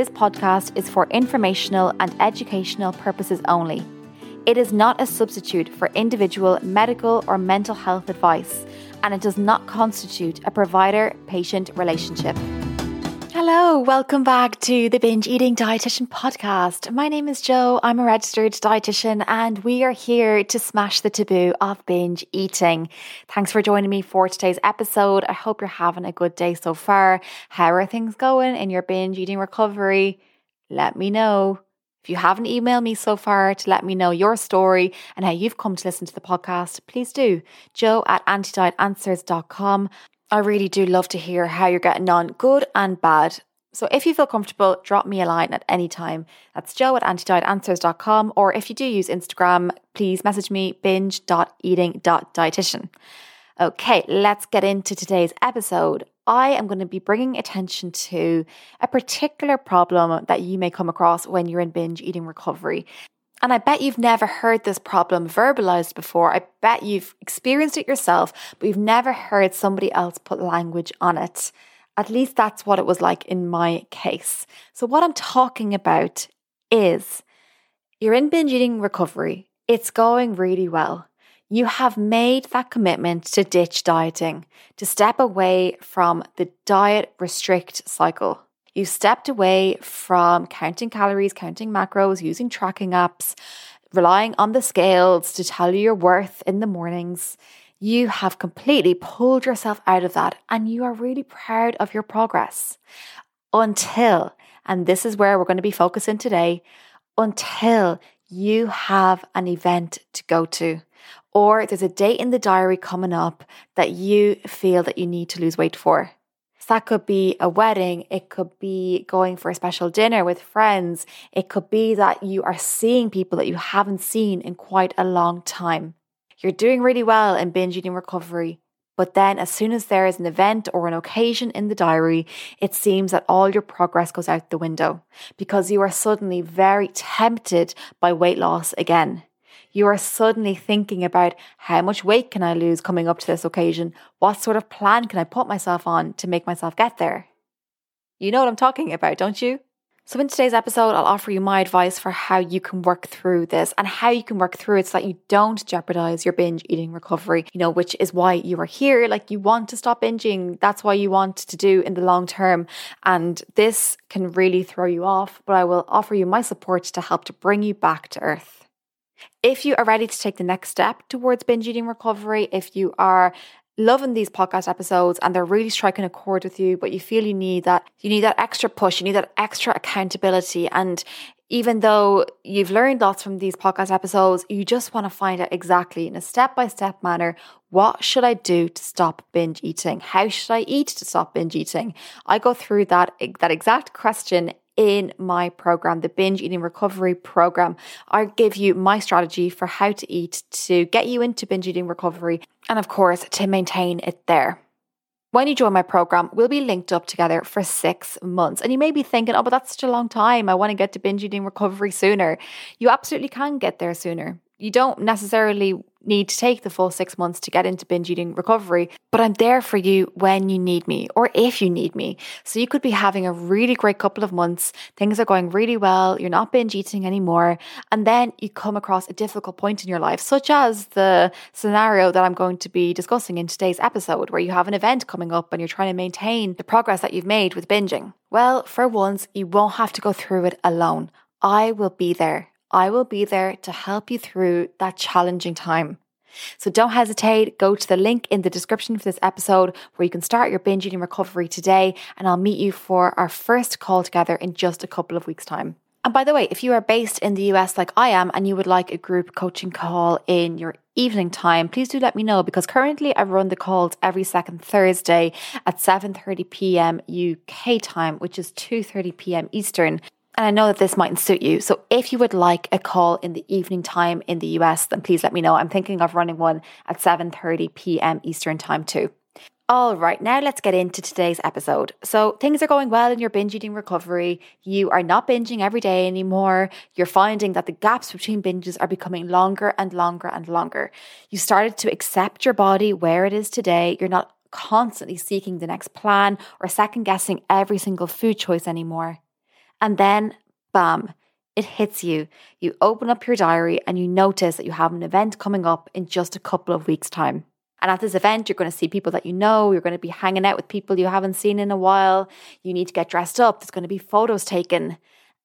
this podcast is for informational and educational purposes only. It is not a substitute for individual medical or mental health advice, and it does not constitute a provider patient relationship. Hello, welcome back to the Binge Eating Dietitian podcast. My name is Jo. I'm a registered dietitian, and we are here to smash the taboo of binge eating. Thanks for joining me for today's episode. I hope you're having a good day so far. How are things going in your binge eating recovery? Let me know. If you haven't emailed me so far to let me know your story and how you've come to listen to the podcast, please do. jo at antidietanswers.com. I really do love to hear how you're getting on, good and bad. So if you feel comfortable, drop me a line at any time. That's jo at antidietanswers.com. Or if you do use Instagram, please message me binge.eating.dietitian. Okay, let's get into today's episode. I am going to be bringing attention to a particular problem that you may come across when you're in binge eating recovery. And I bet you've never heard this problem verbalized before. I bet you've experienced it yourself, but you've never heard somebody else put language on it. At least that's what it was like in my case. So, what I'm talking about is you're in binge eating recovery, it's going really well. You have made that commitment to ditch dieting, to step away from the diet restrict cycle. You stepped away from counting calories, counting macros, using tracking apps, relying on the scales to tell you your worth in the mornings. You have completely pulled yourself out of that and you are really proud of your progress. Until, and this is where we're going to be focusing today, until you have an event to go to or there's a date in the diary coming up that you feel that you need to lose weight for. That could be a wedding. It could be going for a special dinner with friends. It could be that you are seeing people that you haven't seen in quite a long time. You're doing really well in binge eating recovery. But then, as soon as there is an event or an occasion in the diary, it seems that all your progress goes out the window because you are suddenly very tempted by weight loss again you are suddenly thinking about how much weight can I lose coming up to this occasion? What sort of plan can I put myself on to make myself get there? You know what I'm talking about, don't you? So, in today's episode, I'll offer you my advice for how you can work through this and how you can work through it so that you don't jeopardize your binge eating recovery, you know, which is why you are here. Like, you want to stop binging. That's why you want to do in the long term. And this can really throw you off, but I will offer you my support to help to bring you back to earth. If you are ready to take the next step towards binge eating recovery, if you are loving these podcast episodes and they're really striking a chord with you, but you feel you need that, you need that extra push, you need that extra accountability. And even though you've learned lots from these podcast episodes, you just want to find out exactly in a step by step manner what should I do to stop binge eating? How should I eat to stop binge eating? I go through that, that exact question in my program, the Binge Eating Recovery Program. I give you my strategy for how to eat to get you into binge eating recovery and, of course, to maintain it there. When you join my program, we'll be linked up together for six months. And you may be thinking, oh, but that's such a long time. I want to get to binge eating recovery sooner. You absolutely can get there sooner. You don't necessarily need to take the full six months to get into binge eating recovery, but I'm there for you when you need me or if you need me. So you could be having a really great couple of months, things are going really well, you're not binge eating anymore, and then you come across a difficult point in your life, such as the scenario that I'm going to be discussing in today's episode, where you have an event coming up and you're trying to maintain the progress that you've made with binging. Well, for once, you won't have to go through it alone. I will be there. I will be there to help you through that challenging time. So don't hesitate, go to the link in the description for this episode where you can start your binge eating recovery today, and I'll meet you for our first call together in just a couple of weeks' time. And by the way, if you are based in the US like I am and you would like a group coaching call in your evening time, please do let me know because currently I run the calls every second Thursday at 7:30 p.m. UK time, which is 2:30 p.m. Eastern. And I know that this mightn't suit you. So if you would like a call in the evening time in the US, then please let me know. I'm thinking of running one at 7:30 p.m. Eastern time too. All right, now let's get into today's episode. So, things are going well in your binge eating recovery. You are not binging every day anymore. You're finding that the gaps between binges are becoming longer and longer and longer. You started to accept your body where it is today. You're not constantly seeking the next plan or second guessing every single food choice anymore. And then, bam, it hits you. You open up your diary and you notice that you have an event coming up in just a couple of weeks' time. And at this event, you're going to see people that you know, you're going to be hanging out with people you haven't seen in a while, you need to get dressed up, there's going to be photos taken.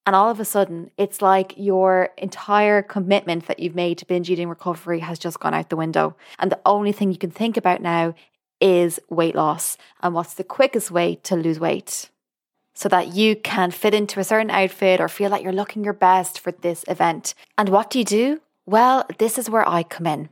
And all of a sudden, it's like your entire commitment that you've made to binge eating recovery has just gone out the window. And the only thing you can think about now is weight loss and what's the quickest way to lose weight so that you can fit into a certain outfit or feel like you're looking your best for this event. And what do you do? Well, this is where I come in.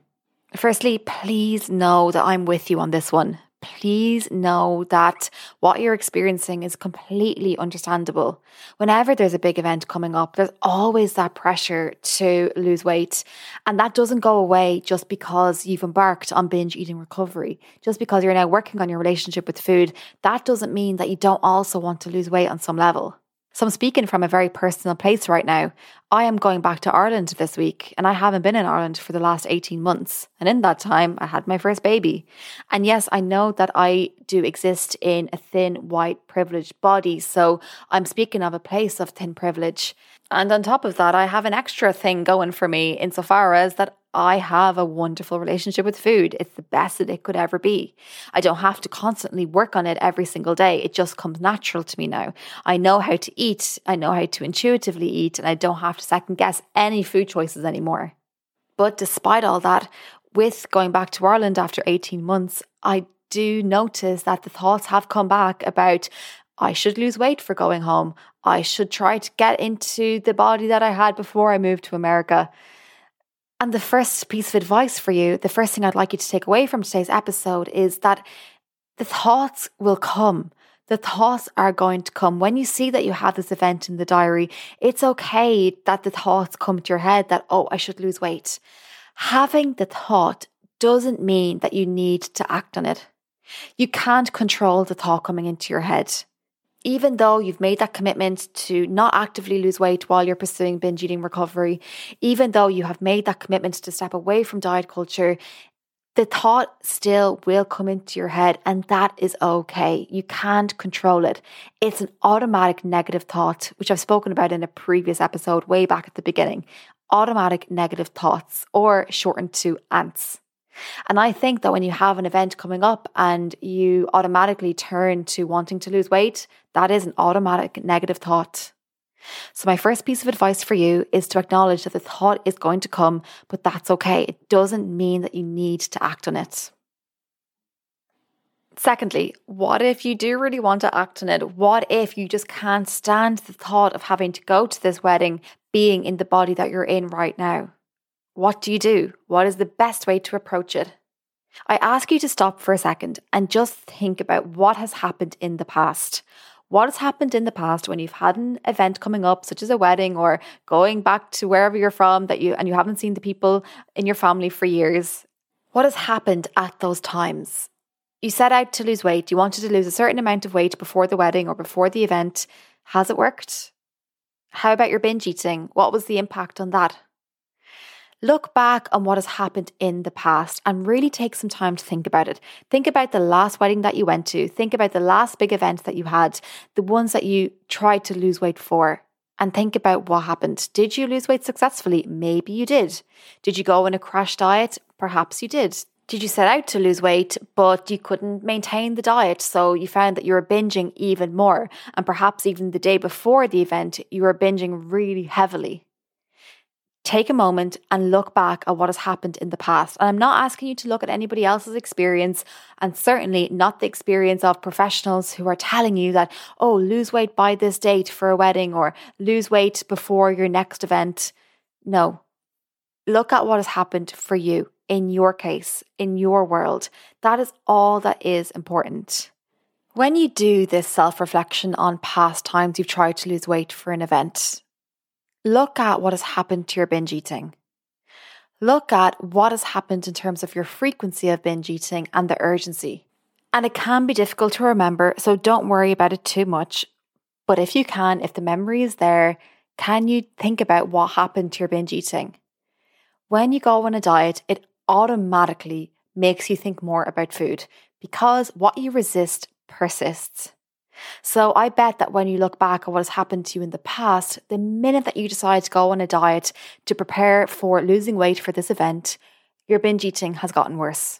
Firstly, please know that I'm with you on this one please know that what you're experiencing is completely understandable. Whenever there's a big event coming up, there's always that pressure to lose weight. And that doesn't go away just because you've embarked on binge eating recovery. Just because you're now working on your relationship with food, that doesn't mean that you don't also want to lose weight on some level. So I'm speaking from a very personal place right now. I am going back to Ireland this week, and I haven't been in Ireland for the last 18 months. And in that time, I had my first baby. And yes, I know that I do exist in a thin, white, privileged body. So I'm speaking of a place of thin privilege. And on top of that, I have an extra thing going for me insofar as that I have a wonderful relationship with food. It's the best that it could ever be. I don't have to constantly work on it every single day. It just comes natural to me now. I know how to eat, I know how to intuitively eat, and I don't have to second guess any food choices anymore. But despite all that, with going back to Ireland after 18 months, I do notice that the thoughts have come back about I should lose weight for going home. I should try to get into the body that I had before I moved to America. And the first piece of advice for you, the first thing I'd like you to take away from today's episode is that the thoughts will come. The thoughts are going to come. When you see that you have this event in the diary, it's okay that the thoughts come to your head that, oh, I should lose weight. Having the thought doesn't mean that you need to act on it. You can't control the thought coming into your head even though you've made that commitment to not actively lose weight while you're pursuing binge eating recovery, even though you have made that commitment to step away from diet culture, the thought still will come into your head, and that is okay. You can't control it. It's an automatic negative thought, which I've spoken about in a previous episode way back at the beginning. Automatic negative thoughts, or shortened to ants. And I think that when you have an event coming up and you automatically turn to wanting to lose weight, that is an automatic negative thought. So, my first piece of advice for you is to acknowledge that the thought is going to come, but that's okay. It doesn't mean that you need to act on it. Secondly, what if you do really want to act on it? What if you just can't stand the thought of having to go to this wedding being in the body that you're in right now? What do you do? What is the best way to approach it? I ask you to stop for a second and just think about what has happened in the past. What has happened in the past when you've had an event coming up, such as a wedding or going back to wherever you're from that you and you haven't seen the people in your family for years? What has happened at those times? You set out to lose weight, you wanted to lose a certain amount of weight before the wedding or before the event. Has it worked? How about your binge eating? What was the impact on that? Look back on what has happened in the past and really take some time to think about it. Think about the last wedding that you went to. Think about the last big event that you had, the ones that you tried to lose weight for. And think about what happened. Did you lose weight successfully? Maybe you did. Did you go on a crash diet? Perhaps you did. Did you set out to lose weight, but you couldn't maintain the diet? So you found that you were binging even more. And perhaps even the day before the event, you were binging really heavily take a moment and look back at what has happened in the past. And I'm not asking you to look at anybody else's experience, and certainly not the experience of professionals who are telling you that, oh, lose weight by this date for a wedding or lose weight before your next event. No. Look at what has happened for you in your case, in your world. That is all that is important. When you do this self reflection on past times you've tried to lose weight for an event, look at what has happened to your binge eating. Look at what has happened in terms of your frequency of binge eating and the urgency. And it can be difficult to remember, so don't worry about it too much. But if you can, if the memory is there, can you think about what happened to your binge eating? When you go on a diet, it automatically makes you think more about food because what you resist persists. So I bet that when you look back at what has happened to you in the past, the minute that you decide to go on a diet to prepare for losing weight for this event, your binge eating has gotten worse.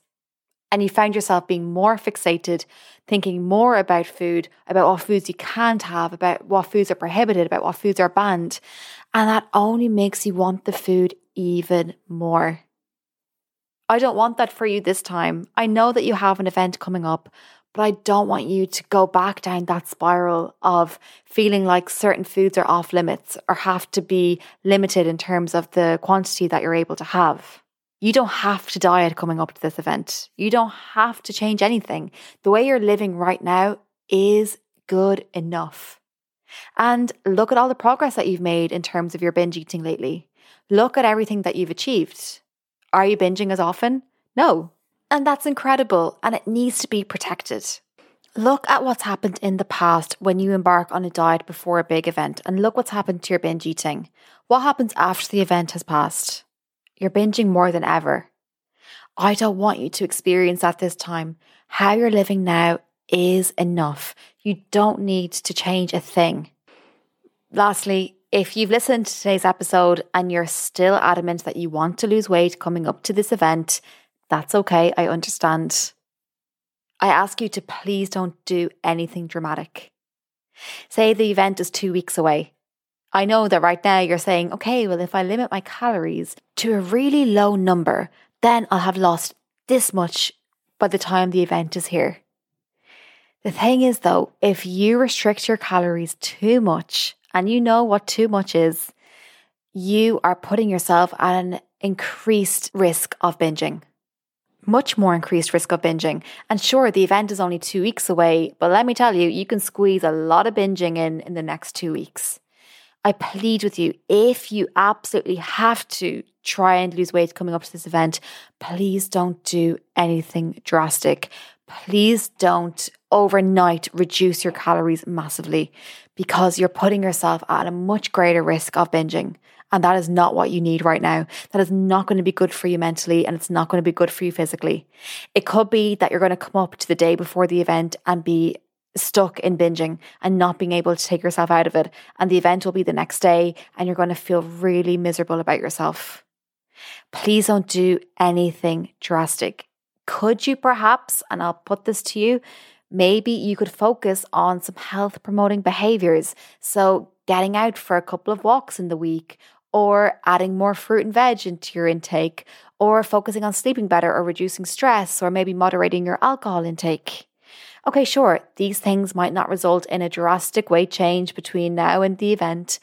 And you found yourself being more fixated, thinking more about food, about what foods you can't have, about what foods are prohibited, about what foods are banned. And that only makes you want the food even more. I don't want that for you this time. I know that you have an event coming up, but I don't want you to go back down that spiral of feeling like certain foods are off limits or have to be limited in terms of the quantity that you're able to have. You don't have to diet coming up to this event. You don't have to change anything. The way you're living right now is good enough. And look at all the progress that you've made in terms of your binge eating lately. Look at everything that you've achieved. Are you binging as often? No, and that's incredible and it needs to be protected. Look at what's happened in the past when you embark on a diet before a big event and look what's happened to your binge eating. What happens after the event has passed? You're binging more than ever. I don't want you to experience that this time. How you're living now is enough. You don't need to change a thing. Lastly, if you've listened to today's episode and you're still adamant that you want to lose weight coming up to this event, that's okay. I understand. I ask you to please don't do anything dramatic. Say the event is two weeks away. I know that right now you're saying, okay, well, if I limit my calories to a really low number, then I'll have lost this much by the time the event is here. The thing is, though, if you restrict your calories too much, and you know what too much is, you are putting yourself at an increased risk of binging much more increased risk of binging. And sure, the event is only two weeks away, but let me tell you, you can squeeze a lot of binging in in the next two weeks. I plead with you, if you absolutely have to try and lose weight coming up to this event, please don't do anything drastic. Please don't overnight reduce your calories massively because you're putting yourself at a much greater risk of binging. And that is not what you need right now. That is not going to be good for you mentally and it's not going to be good for you physically. It could be that you're going to come up to the day before the event and be stuck in binging and not being able to take yourself out of it. And the event will be the next day and you're going to feel really miserable about yourself. Please don't do anything drastic. Could you perhaps, and I'll put this to you, maybe you could focus on some health promoting behaviors. So, getting out for a couple of walks in the week, or adding more fruit and veg into your intake, or focusing on sleeping better, or reducing stress, or maybe moderating your alcohol intake. Okay, sure, these things might not result in a drastic weight change between now and the event,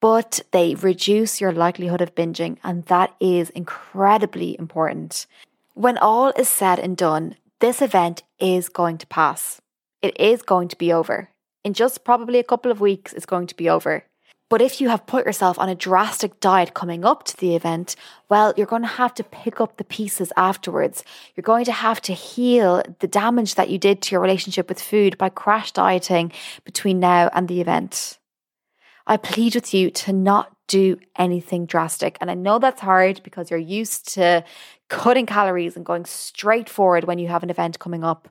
but they reduce your likelihood of binging, and that is incredibly important. When all is said and done, this event is going to pass. It is going to be over. In just probably a couple of weeks, it's going to be over. But if you have put yourself on a drastic diet coming up to the event, well, you're going to have to pick up the pieces afterwards. You're going to have to heal the damage that you did to your relationship with food by crash dieting between now and the event. I plead with you to not do anything drastic. And I know that's hard because you're used to cutting calories and going straight forward when you have an event coming up.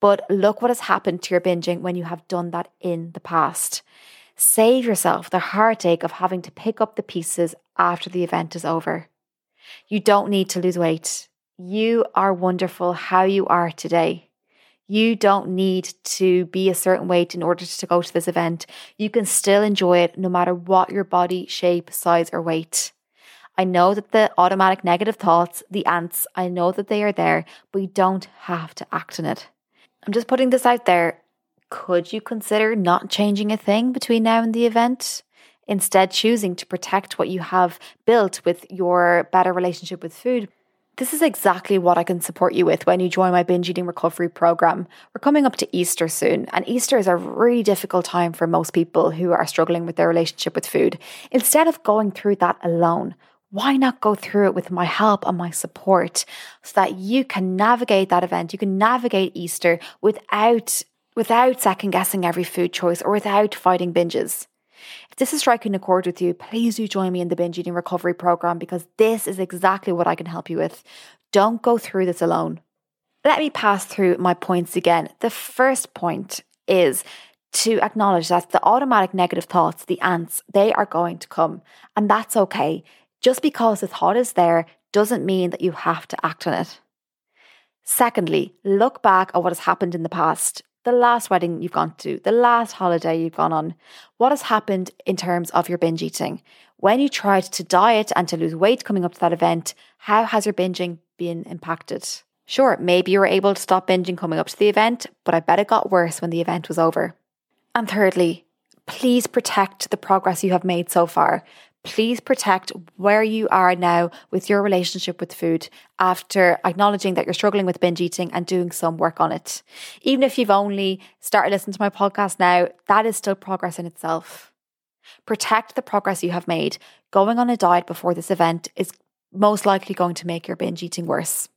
But look what has happened to your binging when you have done that in the past. Save yourself the heartache of having to pick up the pieces after the event is over. You don't need to lose weight. You are wonderful how you are today. You don't need to be a certain weight in order to go to this event. You can still enjoy it no matter what your body shape, size, or weight. I know that the automatic negative thoughts, the ants, I know that they are there, but you don't have to act on it. I'm just putting this out there could you consider not changing a thing between now and the event? Instead, choosing to protect what you have built with your better relationship with food. This is exactly what I can support you with when you join my binge eating recovery program. We're coming up to Easter soon, and Easter is a really difficult time for most people who are struggling with their relationship with food. Instead of going through that alone, why not go through it with my help and my support so that you can navigate that event? You can navigate Easter without without second guessing every food choice or without fighting binges. If this is striking a chord with you, please do join me in the binge eating recovery program because this is exactly what I can help you with. Don't go through this alone. Let me pass through my points again. The first point is to acknowledge that the automatic negative thoughts, the ants, they are going to come. And that's okay. Just because the thought is there doesn't mean that you have to act on it. Secondly, look back at what has happened in the past the last wedding you've gone to, the last holiday you've gone on. What has happened in terms of your binge eating? When you tried to diet and to lose weight coming up to that event, how has your binging been impacted? Sure, maybe you were able to stop binging coming up to the event, but I bet it got worse when the event was over. And thirdly, please protect the progress you have made so far. Please protect where you are now with your relationship with food after acknowledging that you're struggling with binge eating and doing some work on it. Even if you've only started listening to my podcast now, that is still progress in itself. Protect the progress you have made. Going on a diet before this event is most likely going to make your binge eating worse.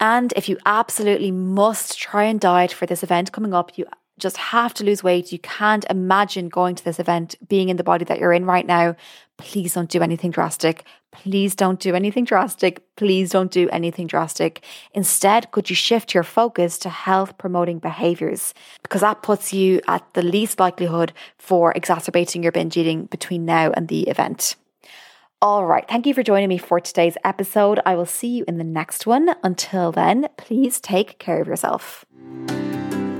And if you absolutely must try and diet for this event coming up, you just have to lose weight. You can't imagine going to this event, being in the body that you're in right now. Please don't do anything drastic. Please don't do anything drastic. Please don't do anything drastic. Instead, could you shift your focus to health promoting behaviors? Because that puts you at the least likelihood for exacerbating your binge eating between now and the event. All right. Thank you for joining me for today's episode. I will see you in the next one. Until then, please take care of yourself.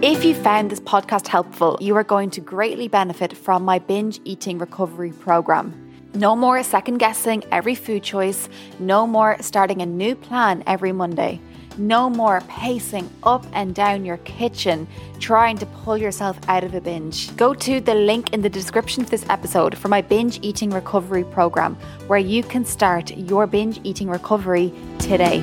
If you found this podcast helpful, you are going to greatly benefit from my binge eating recovery program. No more second guessing every food choice, no more starting a new plan every Monday. No more pacing up and down your kitchen trying to pull yourself out of a binge. Go to the link in the description of this episode for my binge eating recovery program, where you can start your binge eating recovery today.